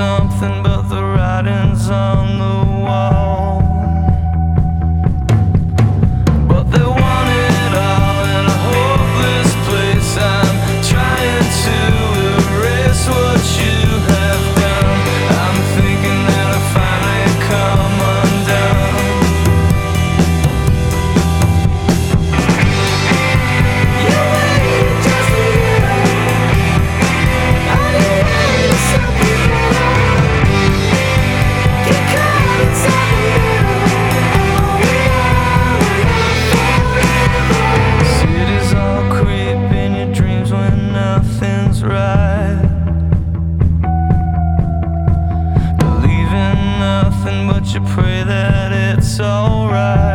something, but you pray that it's alright?